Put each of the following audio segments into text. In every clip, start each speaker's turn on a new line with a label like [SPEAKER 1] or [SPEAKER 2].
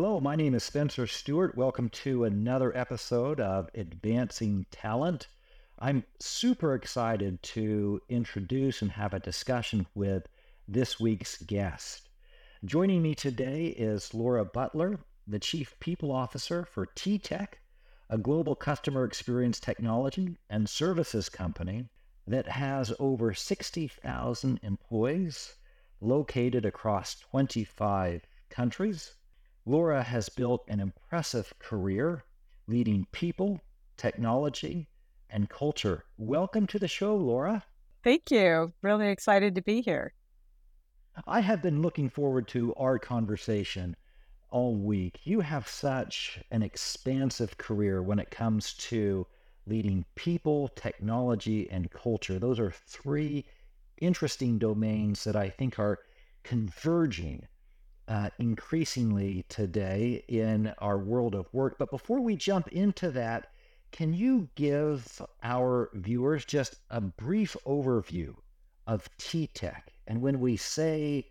[SPEAKER 1] Hello, my name is Spencer Stewart. Welcome to another episode of Advancing Talent. I'm super excited to introduce and have a discussion with this week's guest. Joining me today is Laura Butler, the Chief People Officer for TTEC, a global customer experience technology and services company that has over 60,000 employees located across 25 countries. Laura has built an impressive career leading people, technology, and culture. Welcome to the show, Laura.
[SPEAKER 2] Thank you. Really excited to be here.
[SPEAKER 1] I have been looking forward to our conversation all week. You have such an expansive career when it comes to leading people, technology, and culture. Those are three interesting domains that I think are converging uh, increasingly today in our world of work. But before we jump into that, can you give our viewers just a brief overview of TTEC? And when we say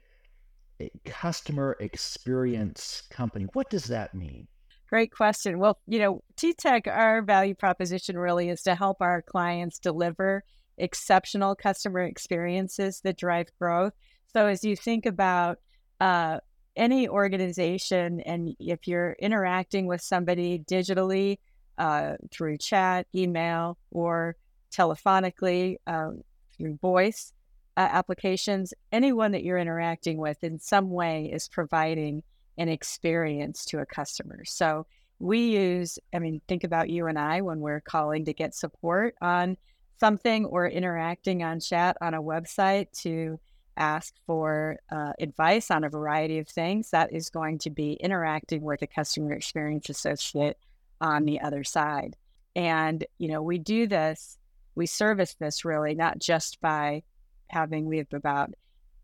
[SPEAKER 1] customer experience company, what does that mean?
[SPEAKER 2] Great question. Well, you know, TTEC, our value proposition really is to help our clients deliver exceptional customer experiences that drive growth. So as you think about uh, any organization, and if you're interacting with somebody digitally uh, through chat, email, or telephonically um, through voice uh, applications, anyone that you're interacting with in some way is providing an experience to a customer. So we use, I mean, think about you and I when we're calling to get support on something or interacting on chat on a website to ask for uh, advice on a variety of things, that is going to be interacting with a customer experience associate on the other side. And, you know, we do this, we service this really not just by having, we have about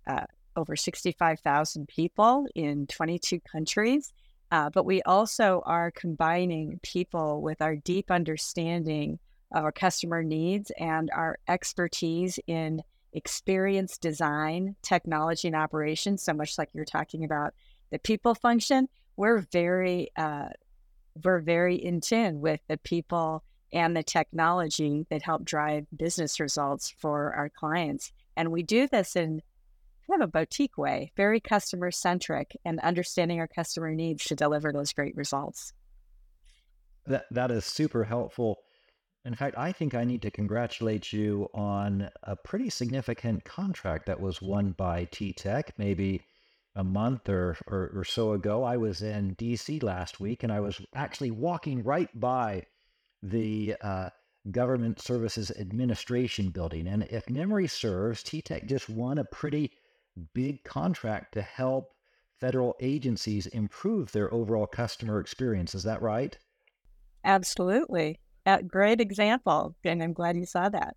[SPEAKER 2] uh, over 65,000 people in 22 countries, uh, but we also are combining people with our deep understanding of our customer needs and our expertise in experience design, technology, and operations, so much like you're talking about the people function, we're very uh, we're very in tune with the people and the technology that help drive business results for our clients. And we do this in kind of a boutique way, very customer centric, and understanding our customer needs to deliver those great results.
[SPEAKER 1] That that is super helpful. In fact, I think I need to congratulate you on a pretty significant contract that was won by TTEC maybe a month or, or, or, so ago. I was in DC last week and I was actually walking right by the uh, Government Services Administration building. And if memory serves, TTEC just won a pretty big contract to help federal agencies improve their overall customer experience. Is that right?
[SPEAKER 2] Absolutely a great example, and I'm glad you saw that.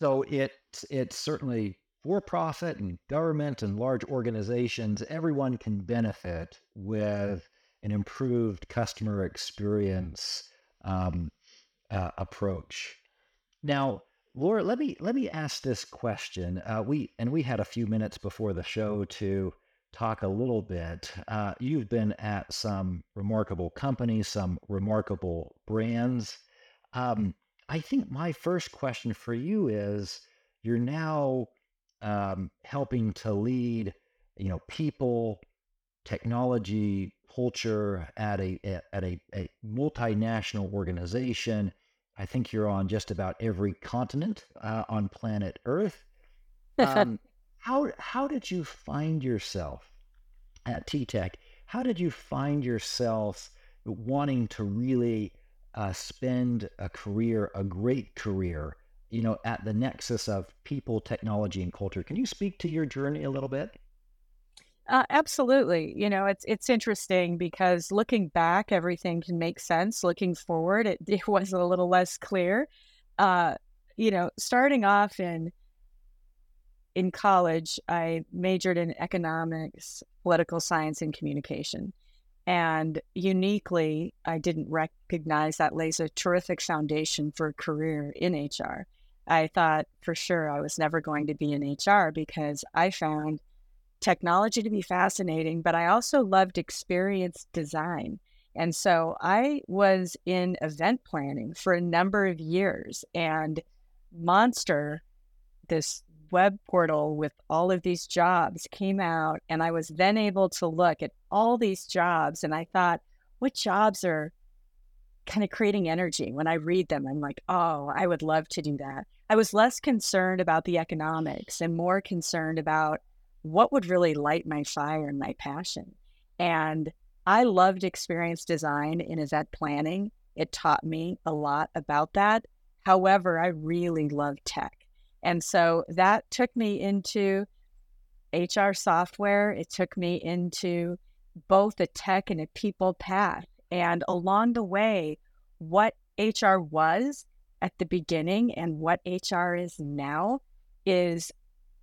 [SPEAKER 1] So it it's certainly for profit and government and large organizations. Everyone can benefit with an improved customer experience um, uh, approach. Now, Laura, let me let me ask this question. Uh, we and we had a few minutes before the show to talk a little bit. Uh, you've been at some remarkable companies, some remarkable brands. Um, I think my first question for you is you're now um, helping to lead, you know, people, technology, culture at a at a, a multinational organization. I think you're on just about every continent uh, on planet Earth. Um, how how did you find yourself at TTEC? How did you find yourself wanting to really uh, spend a career, a great career, you know, at the nexus of people, technology, and culture? Can you speak to your journey a little bit?
[SPEAKER 2] Uh, absolutely. You know, it's it's interesting because looking back, everything can make sense. Looking forward, it, it was a little less clear. Uh, you know, starting off in in college, I majored in economics, political science, and communication. And uniquely, I didn't recognize that lays a terrific foundation for a career in HR. I thought for sure I was never going to be in HR because I found technology to be fascinating, but I also loved experience design. And so I was in event planning for a number of years, and Monster, this web portal with all of these jobs came out. And I was then able to look at all these jobs, and I thought, what jobs are kind of creating energy when I read them? I'm like, oh, I would love to do that. I was less concerned about the economics and more concerned about what would really light my fire and my passion. And I loved experience design in event planning. It taught me a lot about that. However, I really love tech. And so that took me into HR software. It took me into both a tech and a people path. And along the way, what HR was at the beginning and what HR is now is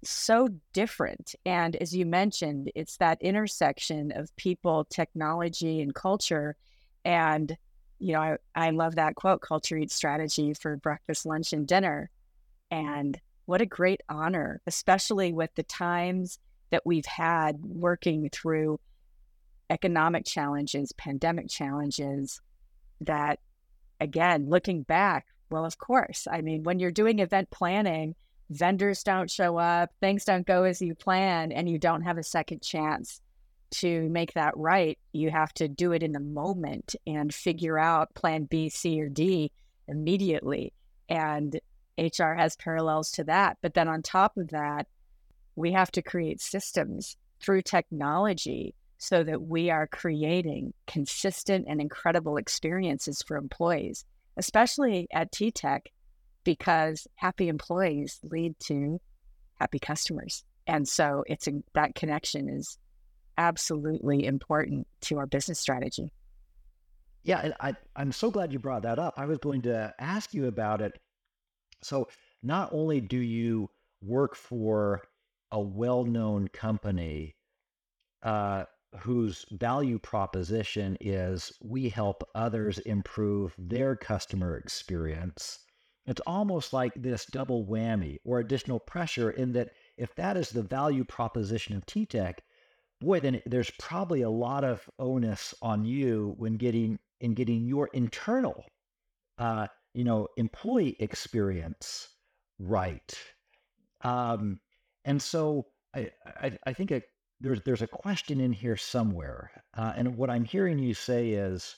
[SPEAKER 2] so different. And as you mentioned, it's that intersection of people, technology, and culture. And, you know, I, I love that quote culture eats strategy for breakfast, lunch, and dinner. And what a great honor, especially with the times that we've had working through economic challenges, pandemic challenges, that again, looking back, well, of course. I mean, when you're doing event planning, vendors don't show up, things don't go as you plan, and you don't have a second chance to make that right. You have to do it in the moment and figure out plan B, C, or D immediately. And HR has parallels to that. But then on top of that, we have to create systems through technology so that we are creating consistent and incredible experiences for employees, especially at TTEC, because happy employees lead to happy customers. And so it's a, that connection is absolutely important to our business strategy.
[SPEAKER 1] Yeah, I, I'm so glad you brought that up. I was going to ask you about it. So, not only do you work for a well known company, uh, whose value proposition is we help others improve their customer experience. It's almost like this double whammy or additional pressure in that if that is the value proposition of TTEC, boy, then there's probably a lot of onus on you when getting in getting your internal, uh, you know, employee experience right. Um, and so I, I, I think a there's there's a question in here somewhere, uh, and what I'm hearing you say is,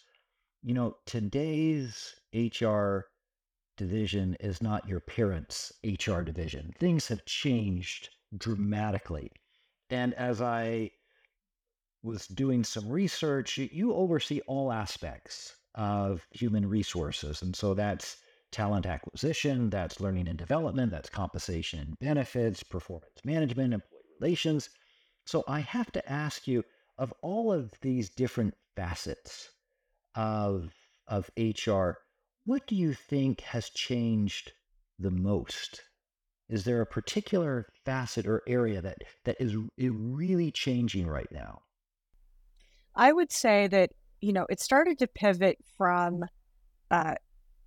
[SPEAKER 1] you know, today's HR division is not your parents' HR division. Things have changed dramatically, and as I was doing some research, you oversee all aspects of human resources, and so that's talent acquisition, that's learning and development, that's compensation and benefits, performance management, employee relations so I have to ask you of all of these different facets of of HR, what do you think has changed the most? Is there a particular facet or area that that is really changing right now?
[SPEAKER 2] I would say that you know it started to pivot from, uh,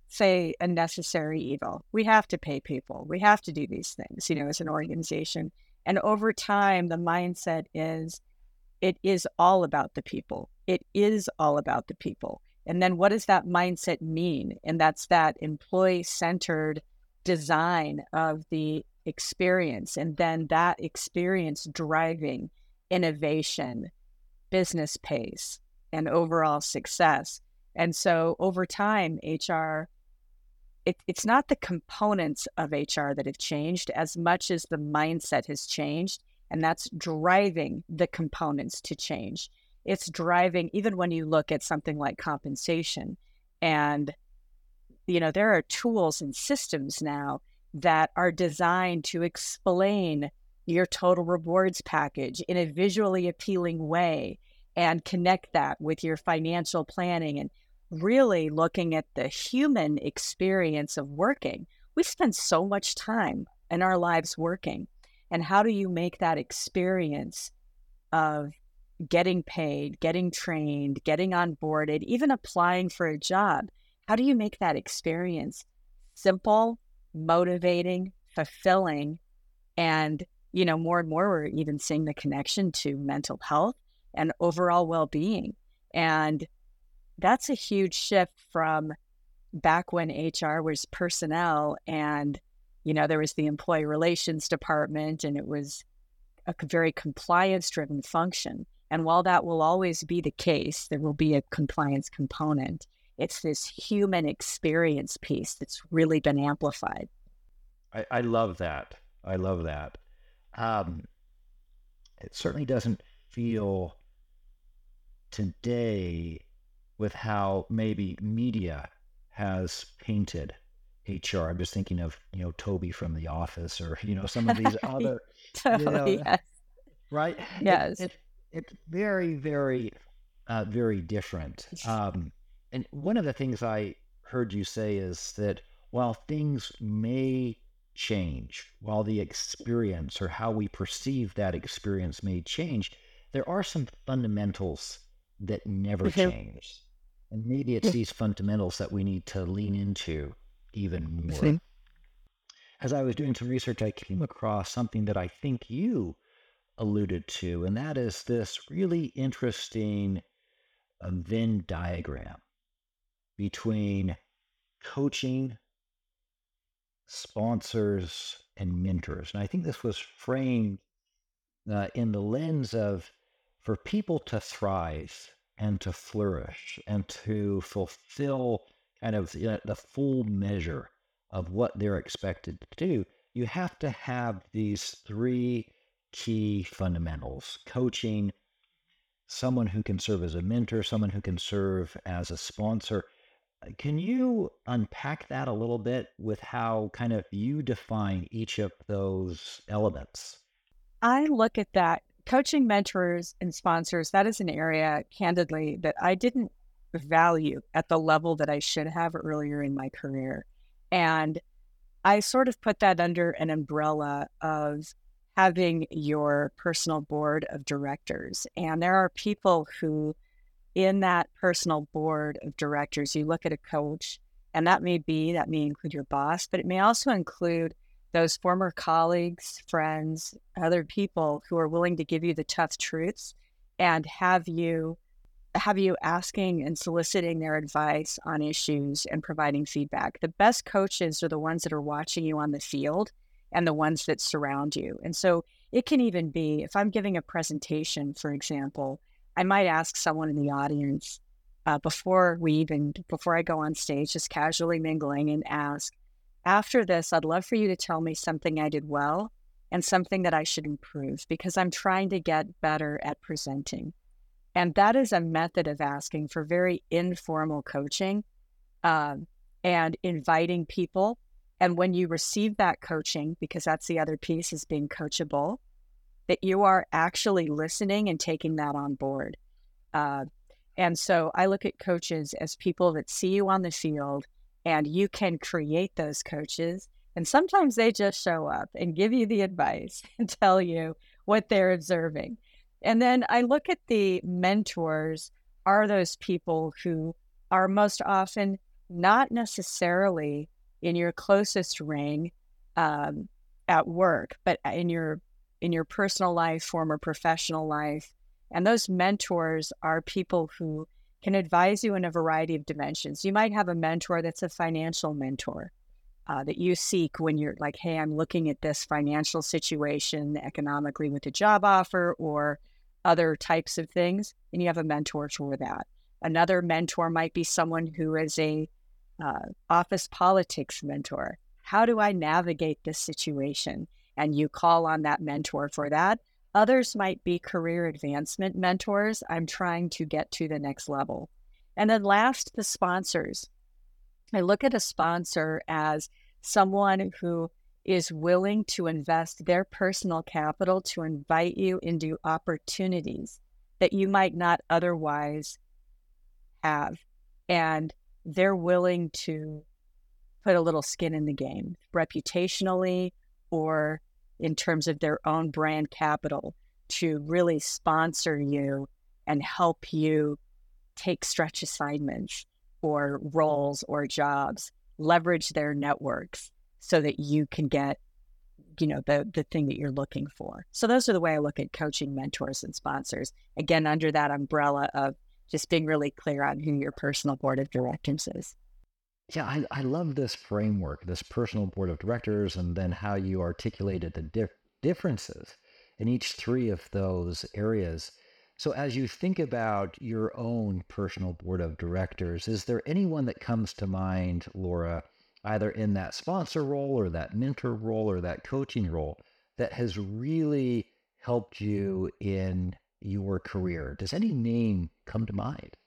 [SPEAKER 2] say, a necessary evil. We have to pay people. We have to do these things. You know, as an organization, and over time, the mindset is it is all about the people. It is all about the people. And then what does that mindset mean? And that's that employee centered design of the experience. And then that experience driving innovation, business pace, and overall success. And so over time, HR it, it's not the components of HR that have changed as much as the mindset has changed. And that's driving the components to change. It's driving, even when you look at something like compensation. And, you know, there are tools and systems now that are designed to explain your total rewards package in a visually appealing way and connect that with your financial planning and really looking at the human experience of working. We spend so much time in our lives working. And how do you make that experience of getting paid, getting trained, getting onboarded, even applying for a job? How do you make that experience simple, motivating, fulfilling, and you know, more and more we're even seeing the connection to mental health and overall well being. And that's a huge shift from back when HR was personnel and, you know, there was the employee relations department and it was a very compliance driven function. And while that will always be the case, there will be a compliance component. It's this human experience piece that's really been amplified.
[SPEAKER 1] I, I love that. I love that. Um, it certainly doesn't feel today with how maybe media has painted HR. I'm just thinking of you know Toby from The Office, or you know some of these other,
[SPEAKER 2] totally,
[SPEAKER 1] you know, yes. right?
[SPEAKER 2] Yes,
[SPEAKER 1] it, it, it's very, very, uh, very different. Um, and one of the things I heard you say is that while things may change, while the experience or how we perceive that experience may change, there are some fundamentals that never mm-hmm. change. And maybe it's these fundamentals that we need to lean into even more. As I was doing some research, I came across something that I think you alluded to, and that is this really interesting uh, Venn diagram between coaching, sponsors, and mentors. And I think this was framed uh, in the lens of for people to thrive and to flourish and to fulfill kind of the, the full measure of what they're expected to do, you have to have these three key fundamentals coaching, someone who can serve as a mentor, someone who can serve as a sponsor. Can you unpack that a little bit with how kind of you define each of those elements?
[SPEAKER 2] I look at that coaching mentors and sponsors, that is an area, candidly, that I didn't value at the level that I should have earlier in my career. And I sort of put that under an umbrella of having your personal board of directors. And there are people who, in that personal board of directors, you look at a coach, and that may be, that may include your boss, but it may also include those former colleagues, friends, other people who are willing to give you the tough truths and have you have you asking and soliciting their advice on issues and providing feedback. The best coaches are the ones that are watching you on the field and the ones that surround you. And so it can even be if I'm giving a presentation, for example, I might ask someone in the audience uh, before we even before I go on stage, just casually mingling and ask, after this, I'd love for you to tell me something I did well and something that I should improve because I'm trying to get better at presenting. And that is a method of asking for very informal coaching um, and inviting people. And when you receive that coaching, because that's the other piece is being coachable, that you are actually listening and taking that on board. Uh, and so I look at coaches as people that see you on the field and you can create those coaches. And sometimes they just show up and give you the advice and tell you what they're observing. And then I look at the mentors are those people who are most often not necessarily in your closest ring um, at work, but in your in your personal life, former professional life. And those mentors are people who can advise you in a variety of dimensions. You might have a mentor that's a financial mentor uh, that you seek when you're like, hey, I'm looking at this financial situation economically with a job offer or other types of things, and you have a mentor for that. Another mentor might be someone who is a uh, office politics mentor. How do I navigate this situation? And you call on that mentor for that. Others might be career advancement mentors. I'm trying to get to the next level. And then last, the sponsors. I look at a sponsor as someone who is willing to invest their personal capital to invite you into opportunities that you might not otherwise have. And they're willing to put a little skin in the game reputationally or in terms of their own brand capital to really sponsor you and help you take stretch assignments or roles or jobs, leverage their networks so that you can get you know the the thing that you're looking for. So those are the way I look at coaching mentors and sponsors. Again, under that umbrella of just being really clear on who your personal board of directors is.
[SPEAKER 1] Yeah, I, I love this framework, this personal board of directors, and then how you articulated the dif- differences in each three of those areas. So, as you think about your own personal board of directors, is there anyone that comes to mind, Laura, either in that sponsor role or that mentor role or that coaching role, that has really helped you in your career? Does any name come to mind?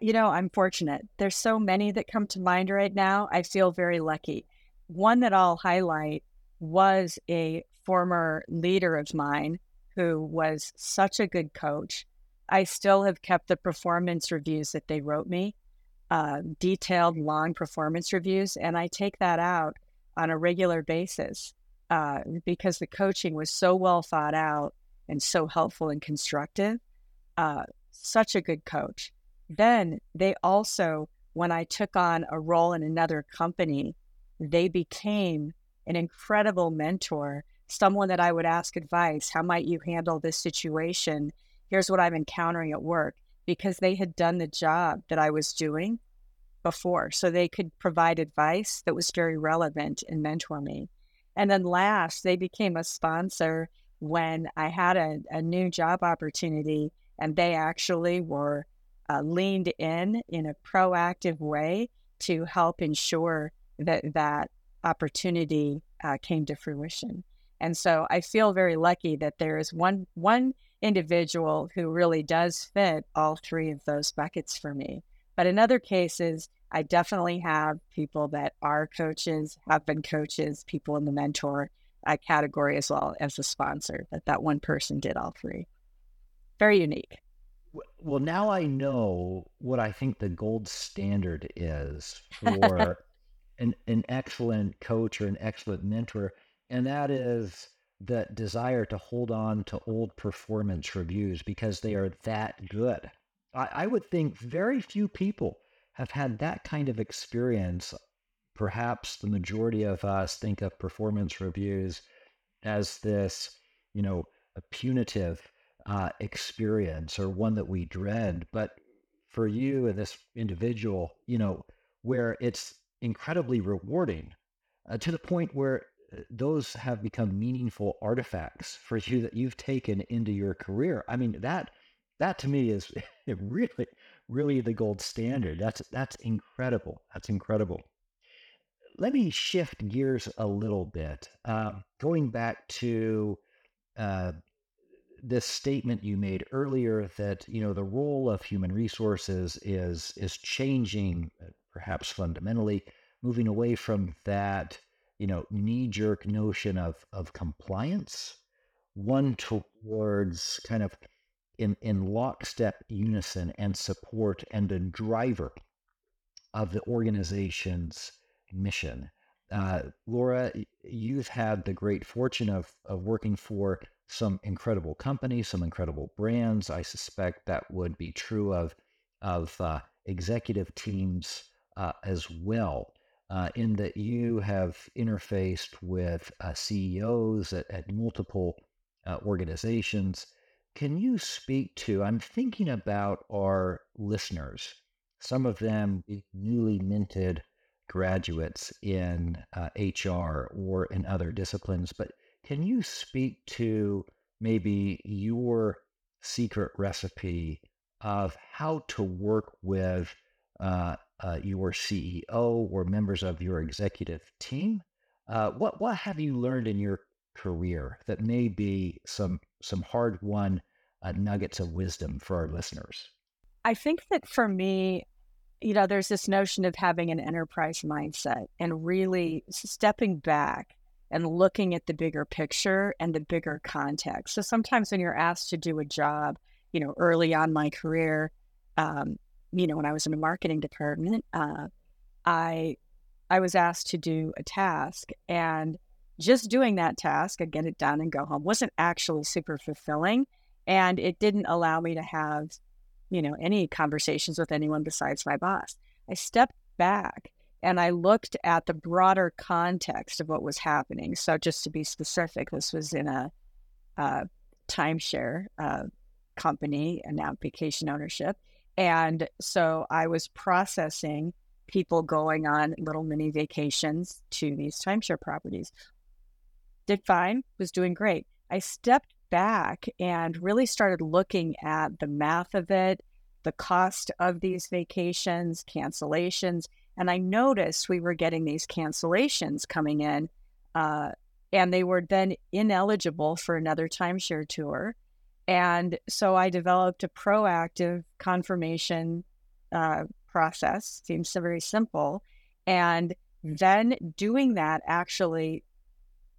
[SPEAKER 2] You know, I'm fortunate. There's so many that come to mind right now. I feel very lucky. One that I'll highlight was a former leader of mine who was such a good coach. I still have kept the performance reviews that they wrote me, uh, detailed, long performance reviews, and I take that out on a regular basis uh, because the coaching was so well thought out and so helpful and constructive. Uh, such a good coach. Then they also, when I took on a role in another company, they became an incredible mentor someone that I would ask advice. How might you handle this situation? Here's what I'm encountering at work because they had done the job that I was doing before. So they could provide advice that was very relevant and mentor me. And then last, they became a sponsor when I had a, a new job opportunity and they actually were uh, leaned in in a proactive way to help ensure that that opportunity uh, came to fruition. And so I feel very lucky that there is one one individual who really does fit all three of those buckets for me. But in other cases, I definitely have people that are coaches, have been coaches, people in the mentor uh, category as well as a sponsor. That that one person did all three. Very unique.
[SPEAKER 1] Well, now I know what I think the gold standard is for an, an excellent coach or an excellent mentor and that is the desire to hold on to old performance reviews because they are that good. I, I would think very few people have had that kind of experience. Perhaps the majority of us think of performance reviews as this, you know, a punitive uh, experience or one that we dread. But for you and this individual, you know, where it's incredibly rewarding uh, to the point where those have become meaningful artifacts for you that you've taken into your career. I mean, that that to me is really, really the gold standard. That's that's incredible. That's incredible. Let me shift gears a little bit, uh, going back to uh, this statement you made earlier that you know the role of human resources is is changing, uh, perhaps fundamentally, moving away from that you know, knee jerk notion of, of compliance, one towards kind of in, in lockstep unison and support and a driver of the organization's mission. Uh, Laura, you've had the great fortune of, of working for some incredible companies, some incredible brands. I suspect that would be true of, of uh, executive teams uh, as well uh, in that you have interfaced with uh, CEOs at, at multiple uh, organizations. Can you speak to? I'm thinking about our listeners, some of them newly minted graduates in HR uh, or in other disciplines, but can you speak to maybe your secret recipe of how to work with uh, uh, your CEO or members of your executive team. Uh, what what have you learned in your career that may be some some hard won uh, nuggets of wisdom for our listeners?
[SPEAKER 2] I think that for me, you know, there's this notion of having an enterprise mindset and really stepping back and looking at the bigger picture and the bigger context. So sometimes when you're asked to do a job, you know, early on my career, um, you know, when I was in the marketing department, uh, I I was asked to do a task, and just doing that task, and get it done and go home, wasn't actually super fulfilling, and it didn't allow me to have, you know, any conversations with anyone besides my boss. I stepped back and I looked at the broader context of what was happening. So, just to be specific, this was in a, a timeshare uh, company and now vacation ownership. And so I was processing people going on little mini vacations to these timeshare properties. Did fine, was doing great. I stepped back and really started looking at the math of it, the cost of these vacations, cancellations. And I noticed we were getting these cancellations coming in, uh, and they were then ineligible for another timeshare tour. And so I developed a proactive confirmation uh, process. Seems very simple. And then doing that actually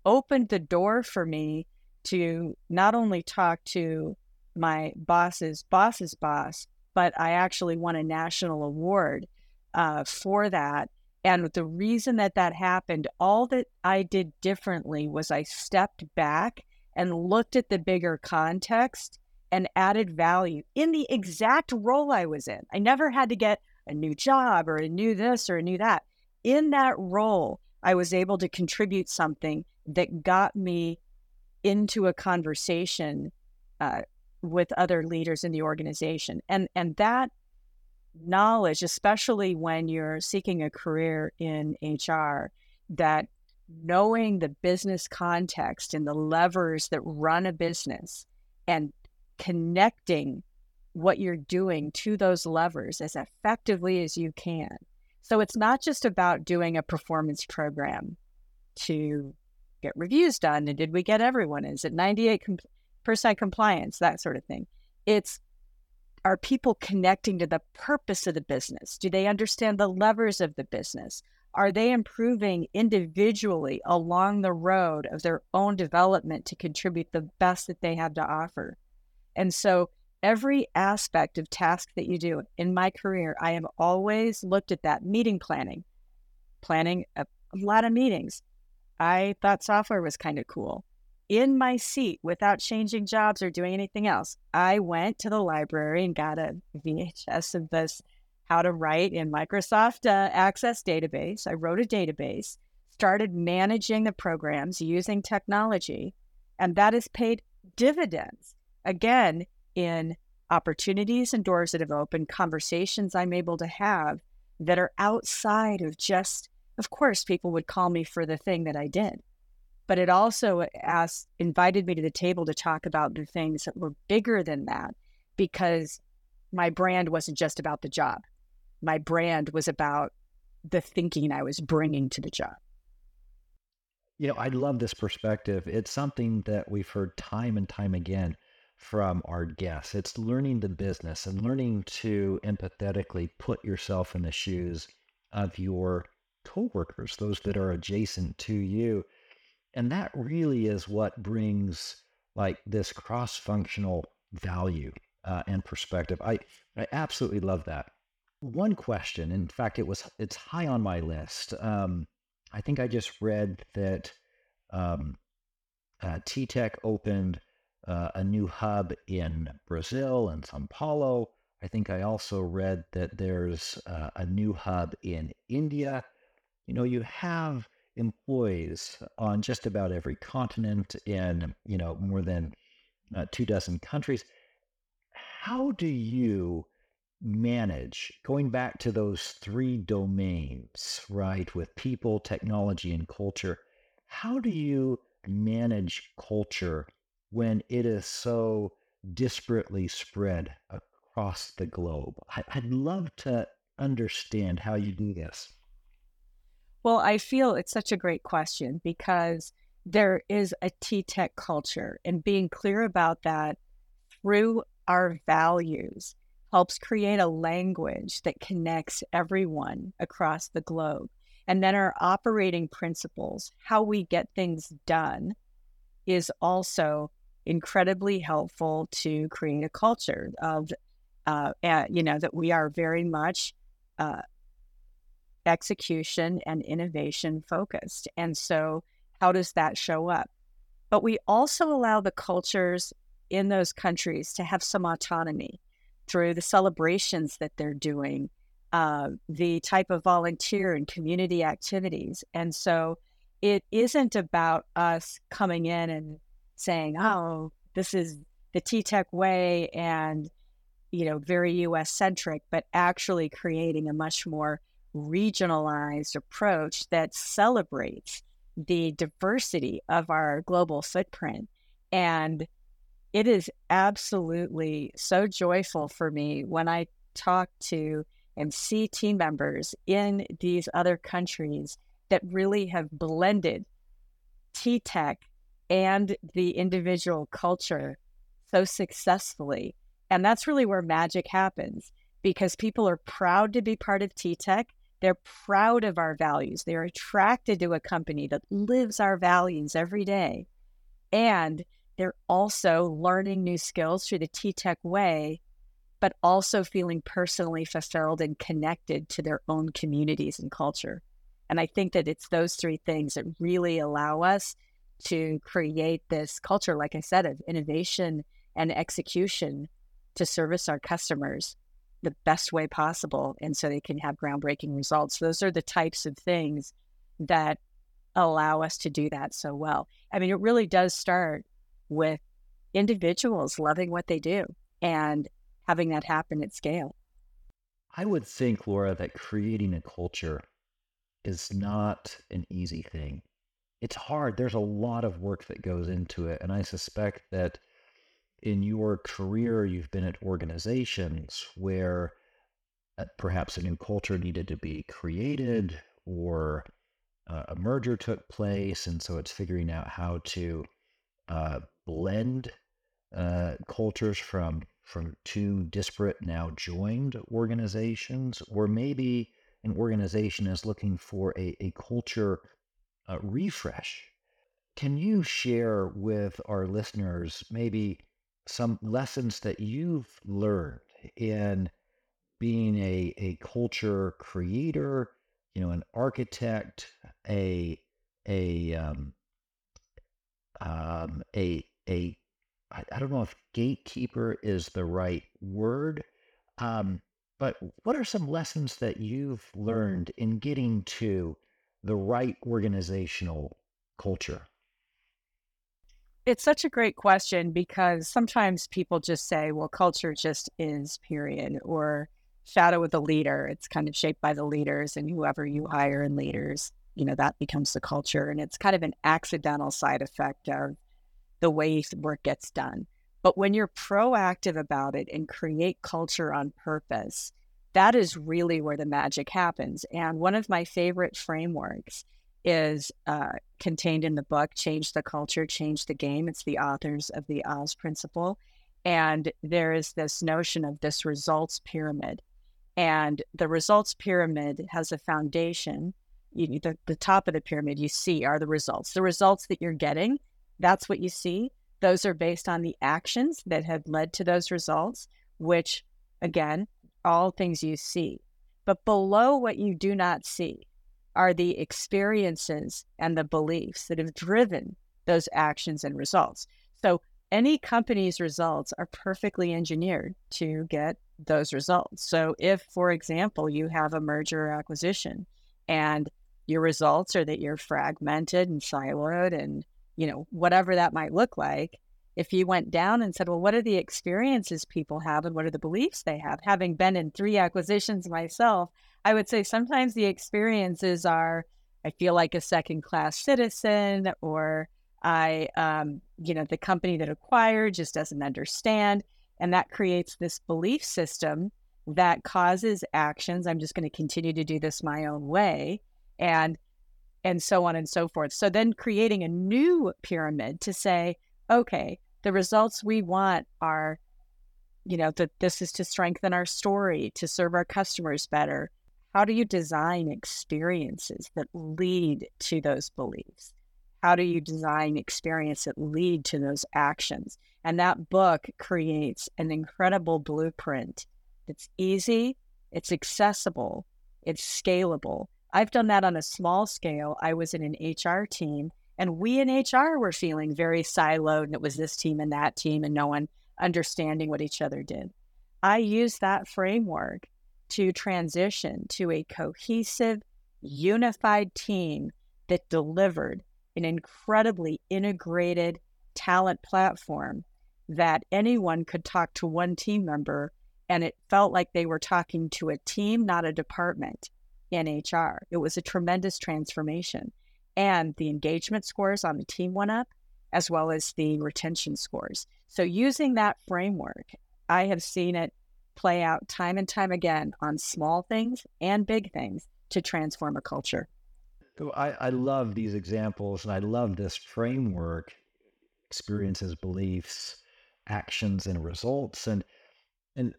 [SPEAKER 2] opened the door for me to not only talk to my boss's boss's boss, but I actually won a national award uh, for that. And the reason that that happened, all that I did differently was I stepped back and looked at the bigger context and added value in the exact role I was in. I never had to get a new job or a new this or a new that. In that role, I was able to contribute something that got me into a conversation uh, with other leaders in the organization. And, and that knowledge, especially when you're seeking a career in HR, that knowing the business context and the levers that run a business and connecting what you're doing to those levers as effectively as you can. So it's not just about doing a performance program to get reviews done and did we get everyone? Is it 98% compliance? That sort of thing. It's are people connecting to the purpose of the business? Do they understand the levers of the business? Are they improving individually along the road of their own development to contribute the best that they have to offer? And so, every aspect of task that you do in my career, I have always looked at that meeting planning, planning a, a lot of meetings. I thought software was kind of cool. In my seat, without changing jobs or doing anything else, I went to the library and got a VHS of this how to write in Microsoft uh, Access database. I wrote a database, started managing the programs using technology, and that has paid dividends. Again, in opportunities and doors that have opened, conversations I'm able to have that are outside of just, of course, people would call me for the thing that I did. But it also asked, invited me to the table to talk about the things that were bigger than that because my brand wasn't just about the job my brand was about the thinking I was bringing to the job.
[SPEAKER 1] You know, I love this perspective. It's something that we've heard time and time again from our guests. It's learning the business and learning to empathetically put yourself in the shoes of your coworkers, those that are adjacent to you. And that really is what brings like this cross-functional value uh, and perspective. I I absolutely love that one question. In fact, it was it's high on my list. Um, I think I just read that um, uh, TTEC opened uh, a new hub in Brazil and Sao Paulo. I think I also read that there's uh, a new hub in India. You know, you have employees on just about every continent in you know more than uh, two dozen countries. How do you manage going back to those three domains, right, with people, technology, and culture? How do you manage culture when it is so disparately spread across the globe? I'd love to understand how you do this.
[SPEAKER 2] Well, I feel it's such a great question because there is a TTEC culture, and being clear about that through our values helps create a language that connects everyone across the globe. And then our operating principles, how we get things done, is also incredibly helpful to create a culture of, uh, uh, you know, that we are very much uh, execution and innovation focused. And so, how does that show up? But we also allow the cultures in those countries to have some autonomy through the celebrations that they're doing, uh, the type of volunteer and community activities. And so it isn't about us coming in and saying, oh, this is the TTEC way and, you know, very US centric, but actually creating a much more regionalized approach that celebrates the diversity of our global footprint. And it is absolutely so joyful for me when I talk to and see team members in these other countries that really have blended TTEC and the individual culture so successfully. And that's really where magic happens because people are proud to be part of TTEC. They're proud of our values. They're attracted to a company that lives our values every day. And they're also learning new skills through the TTEC way, but also feeling personally fulfilled and connected to their own communities and culture. And I think that it's those three things that really allow us to create this culture, like I said, of innovation and execution to service our customers the best way possible. And so they can have groundbreaking results. Those are the types of things that allow us to do that so well. I mean, it really does start with individuals loving what they do and having that happen at scale.
[SPEAKER 1] I would think, Laura, that creating a culture is not an easy thing. It's hard. There's a lot of work that goes into it. And I suspect that in your career, you've been at organizations where uh, perhaps a new culture needed to be created or uh, a merger took place. And so it's figuring out how to uh, blend uh, cultures from from two disparate now joined organizations or maybe an organization is looking for a, a culture uh, refresh. Can you share with our listeners maybe some lessons that you've learned in being a, a culture creator, you know, an architect, a a um, um, a a I, I don't know if gatekeeper is the right word, um, but what are some lessons that you've learned in getting to the right organizational culture?
[SPEAKER 2] It's such a great question because sometimes people just say, well, culture just is, period, or shadow of the leader. It's kind of shaped by the leaders and whoever you hire in leaders, you know, that becomes the culture. And it's kind of an accidental side effect of the way work gets done. But when you're proactive about it and create culture on purpose, that is really where the magic happens. And one of my favorite frameworks is uh, contained in the book, Change the Culture, Change the Game. It's the authors of the Oz Principle. And there is this notion of this results pyramid. And the results pyramid has a foundation. You, the, the top of the pyramid you see are the results. The results that you're getting, that's what you see. Those are based on the actions that have led to those results, which, again, all things you see. But below what you do not see are the experiences and the beliefs that have driven those actions and results. So any company's results are perfectly engineered to get those results. So if, for example, you have a merger or acquisition and your results are that you're fragmented and siloed and you know, whatever that might look like, if you went down and said, well, what are the experiences people have and what are the beliefs they have? Having been in three acquisitions myself, I would say sometimes the experiences are I feel like a second class citizen, or I, um, you know, the company that acquired just doesn't understand. And that creates this belief system that causes actions. I'm just going to continue to do this my own way. And and so on and so forth. So then creating a new pyramid to say, okay, the results we want are, you know, that this is to strengthen our story, to serve our customers better. How do you design experiences that lead to those beliefs? How do you design experiences that lead to those actions? And that book creates an incredible blueprint. It's easy, it's accessible, it's scalable, I've done that on a small scale. I was in an HR team, and we in HR were feeling very siloed, and it was this team and that team, and no one understanding what each other did. I used that framework to transition to a cohesive, unified team that delivered an incredibly integrated talent platform that anyone could talk to one team member and it felt like they were talking to a team, not a department in HR. It was a tremendous transformation. And the engagement scores on the team went up, as well as the retention scores. So, using that framework, I have seen it play out time and time again on small things and big things to transform a culture.
[SPEAKER 1] I, I love these examples and I love this framework experiences, beliefs, actions, and results. And and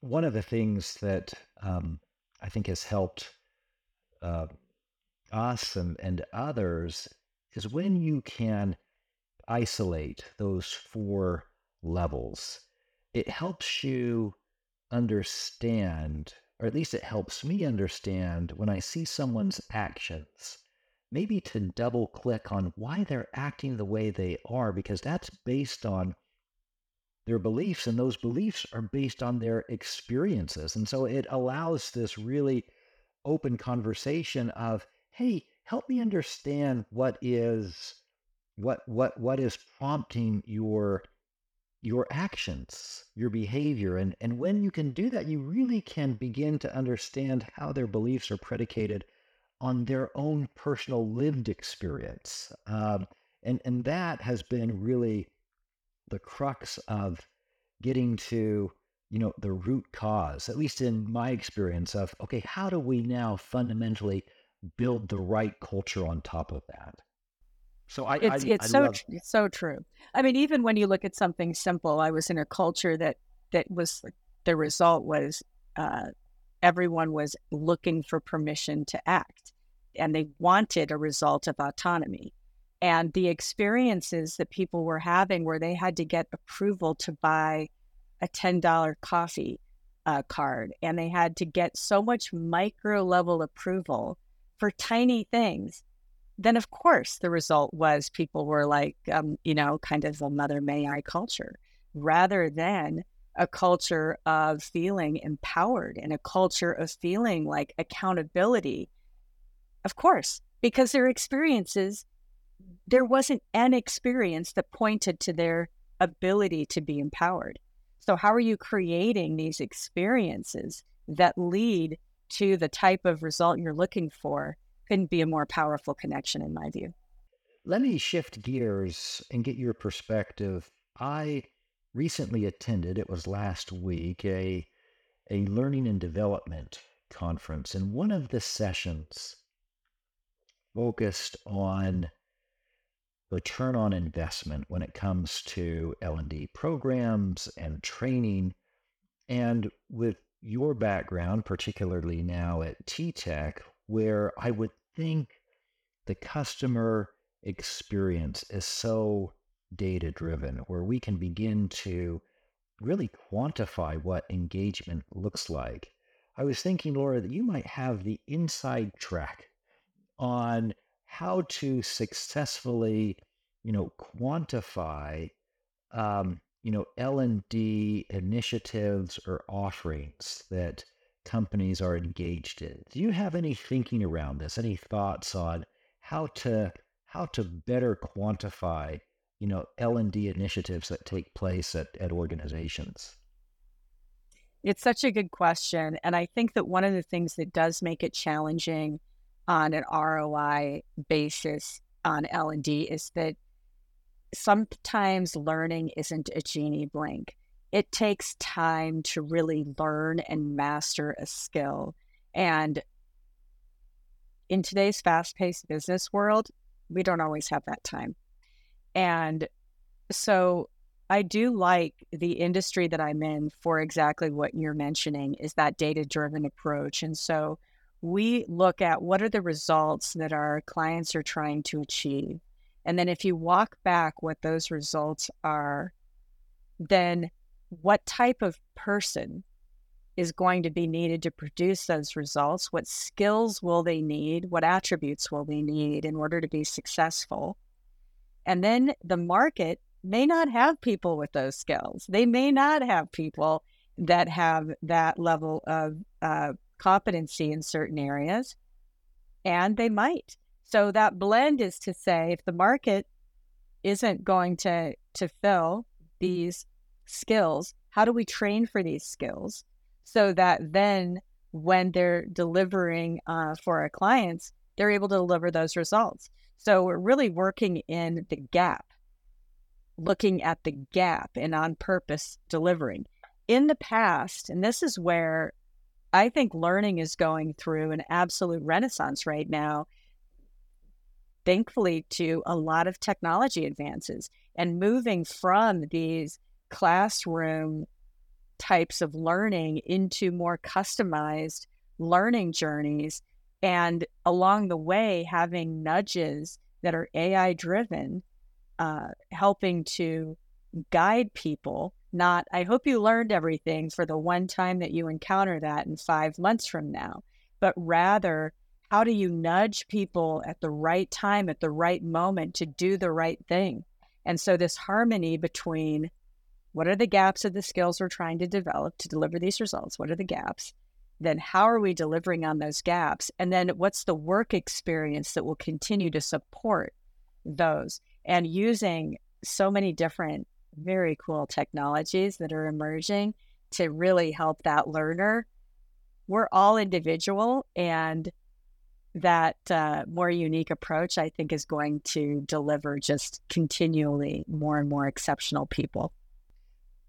[SPEAKER 1] one of the things that um, I think has helped uh, us and, and others is when you can isolate those four levels, it helps you understand, or at least it helps me understand when I see someone's actions, maybe to double click on why they're acting the way they are, because that's based on their beliefs, and those beliefs are based on their experiences. And so it allows this really open conversation of, hey, help me understand what is what what what is prompting your your actions, your behavior. And, and when you can do that, you really can begin to understand how their beliefs are predicated on their own personal lived experience. Um, and, and that has been really the crux of getting to you know the root cause at least in my experience of okay how do we now fundamentally build the right culture on top of that so I,
[SPEAKER 2] it's
[SPEAKER 1] I,
[SPEAKER 2] it's
[SPEAKER 1] I
[SPEAKER 2] so
[SPEAKER 1] love...
[SPEAKER 2] it's so true. I mean, even when you look at something simple, I was in a culture that that was the result was uh, everyone was looking for permission to act, and they wanted a result of autonomy. And the experiences that people were having, where they had to get approval to buy a ten dollar coffee uh, card, and they had to get so much micro level approval for tiny things then of course the result was people were like, um, you know, kind of a mother may I culture rather than a culture of feeling empowered and a culture of feeling like accountability. Of course, because their experiences, there wasn't an experience that pointed to their ability to be empowered. So, how are you creating these experiences that lead to the type of result you're looking for couldn't be a more powerful connection in my view.
[SPEAKER 1] Let me shift gears and get your perspective. I recently attended, it was last week, a, a learning and development conference. And one of the sessions focused on return on investment when it comes to L&D programs and training. And with your background, particularly now at TTEC, where I would think the customer experience is so data driven, where we can begin to really quantify what engagement looks like. I was thinking, Laura, that you might have the inside track on how to successfully, you know, quantify, um, you know, L and D initiatives or offerings that companies are engaged in. Do you have any thinking around this? Any thoughts on how to how to better quantify, you know, L and D initiatives that take place at, at organizations?
[SPEAKER 2] It's such a good question. And I think that one of the things that does make it challenging on an ROI basis on L and D is that sometimes learning isn't a genie blink it takes time to really learn and master a skill. And in today's fast paced business world, we don't always have that time. And so I do like the industry that I'm in for exactly what you're mentioning is that data driven approach. And so we look at what are the results that our clients are trying to achieve. And then if you walk back what those results are, then what type of person is going to be needed to produce those results? What skills will they need? What attributes will they need in order to be successful? And then the market may not have people with those skills. They may not have people that have that level of uh, competency in certain areas, and they might. So that blend is to say, if the market isn't going to to fill these skills, how do we train for these skills so that then when they're delivering uh, for our clients, they're able to deliver those results. So we're really working in the gap, looking at the gap and on purpose delivering. In the past, and this is where I think learning is going through an absolute renaissance right now, thankfully, to a lot of technology advances and moving from these classroom types of learning into more customized learning journeys. And along the way, having nudges that are AI driven, uh, helping to guide people. Not, I hope you learned everything for the one time that you encounter that in five months from now, but rather, how do you nudge people at the right time, at the right moment to do the right thing? And so, this harmony between what are the gaps of the skills we're trying to develop to deliver these results? What are the gaps? Then, how are we delivering on those gaps? And then, what's the work experience that will continue to support those? And using so many different, very cool technologies that are emerging to really help that learner. We're all individual, and that uh, more unique approach, I think, is going to deliver just continually more and more exceptional people.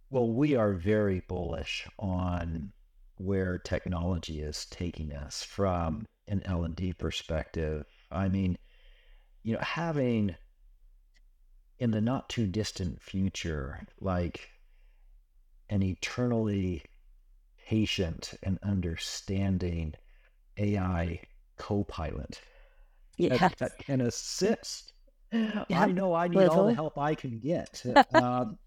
[SPEAKER 1] Well, we are very bullish on where technology is taking us from an L&D perspective. I mean, you know, having in the not too distant future like an eternally patient and understanding AI co-pilot
[SPEAKER 2] yeah.
[SPEAKER 1] that, that can assist. Yeah. I know I need all the help I can get. Um,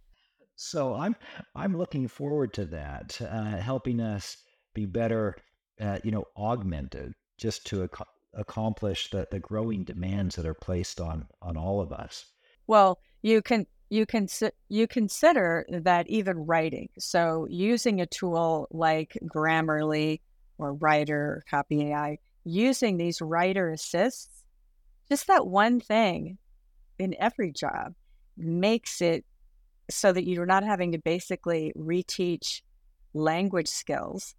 [SPEAKER 1] so I'm I'm looking forward to that, uh, helping us be better, uh, you know, augmented just to ac- accomplish the, the growing demands that are placed on on all of us.
[SPEAKER 2] Well, you can you can you consider that even writing. So using a tool like Grammarly or Writer or Copy AI, using these writer assists, just that one thing in every job makes it so that you're not having to basically reteach language skills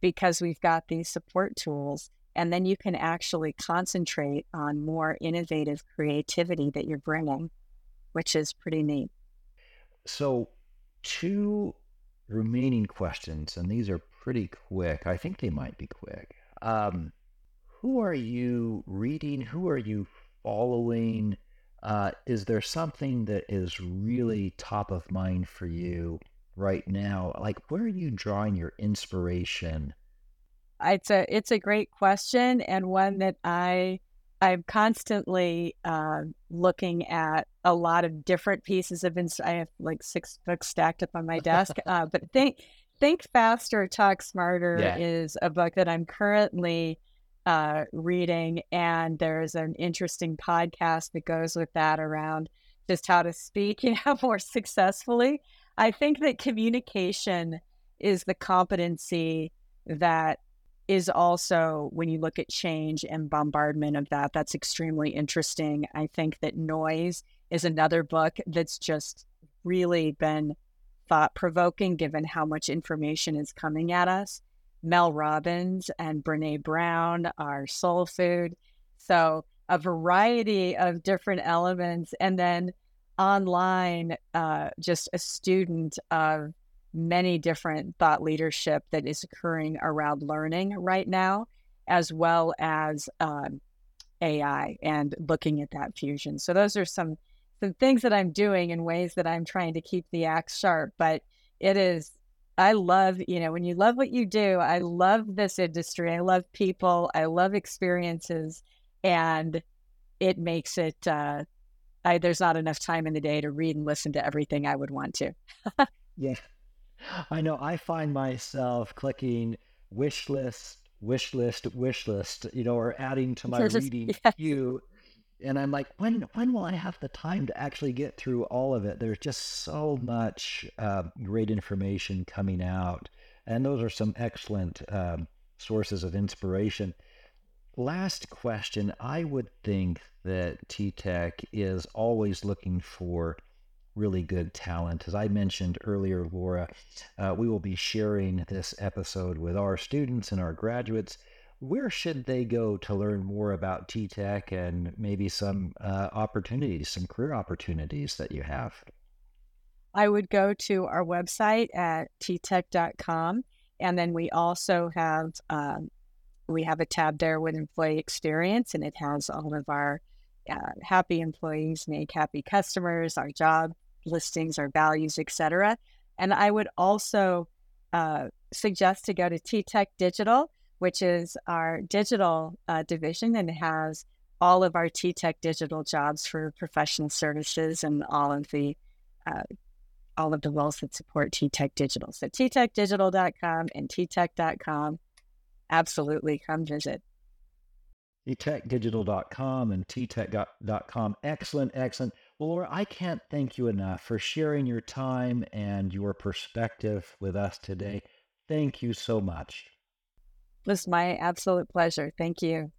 [SPEAKER 2] because we've got these support tools. And then you can actually concentrate on more innovative creativity that you're bringing, which is pretty neat.
[SPEAKER 1] So, two remaining questions, and these are pretty quick. I think they might be quick. Um, who are you reading? Who are you following? Uh, is there something that is really top of mind for you right now? Like, where are you drawing your inspiration?
[SPEAKER 2] It's a it's a great question and one that I I'm constantly uh, looking at a lot of different pieces of. Ins- I have like six books stacked up on my desk. uh, but think think faster, talk smarter yeah. is a book that I'm currently uh, reading, and there's an interesting podcast that goes with that around just how to speak, you know, more successfully. I think that communication is the competency that is also when you look at change and bombardment of that that's extremely interesting i think that noise is another book that's just really been thought provoking given how much information is coming at us Mel Robbins and Brene Brown are soul food. So a variety of different elements. And then online, uh, just a student of many different thought leadership that is occurring around learning right now, as well as um, AI and looking at that fusion. So those are some some things that I'm doing in ways that I'm trying to keep the axe sharp. But it is I love, you know, when you love what you do, I love this industry. I love people. I love experiences. And it makes it, uh, I, there's not enough time in the day to read and listen to everything I would want to.
[SPEAKER 1] yeah. I know. I find myself clicking wish list, wish list, wish list, you know, or adding to my reading yes. queue and I'm like, when when will I have the time to actually get through all of it? There's just so much uh, great information coming out And those are some excellent um, sources of inspiration. Last question I would think that TTEC is always looking for really good talent. As I mentioned earlier, Laura, uh, we will be sharing this episode with our students and our graduates. Where should they go to learn more about TTEC and maybe some uh, opportunities, some career opportunities that you have?
[SPEAKER 2] I would go to our website at ttec.com. And then we also have um, we have a tab there with employee experience, and it has all of our uh, happy employees make happy customers, our job listings, our values, etc. And I would also uh, suggest to go to TTEC Digital, which is our digital uh, division, and has all of our TTEC digital jobs for professional services and all of the uh, all of the roles that support TTEC Digital. So ttecdigital.com and ttec.com. Absolutely, come visit.
[SPEAKER 1] ttecdigital.com and ttec.com. Excellent, excellent. Well, Laura, I can't thank you enough for sharing your time and your perspective with us today. Thank you so much.
[SPEAKER 2] It was my absolute pleasure. Thank you.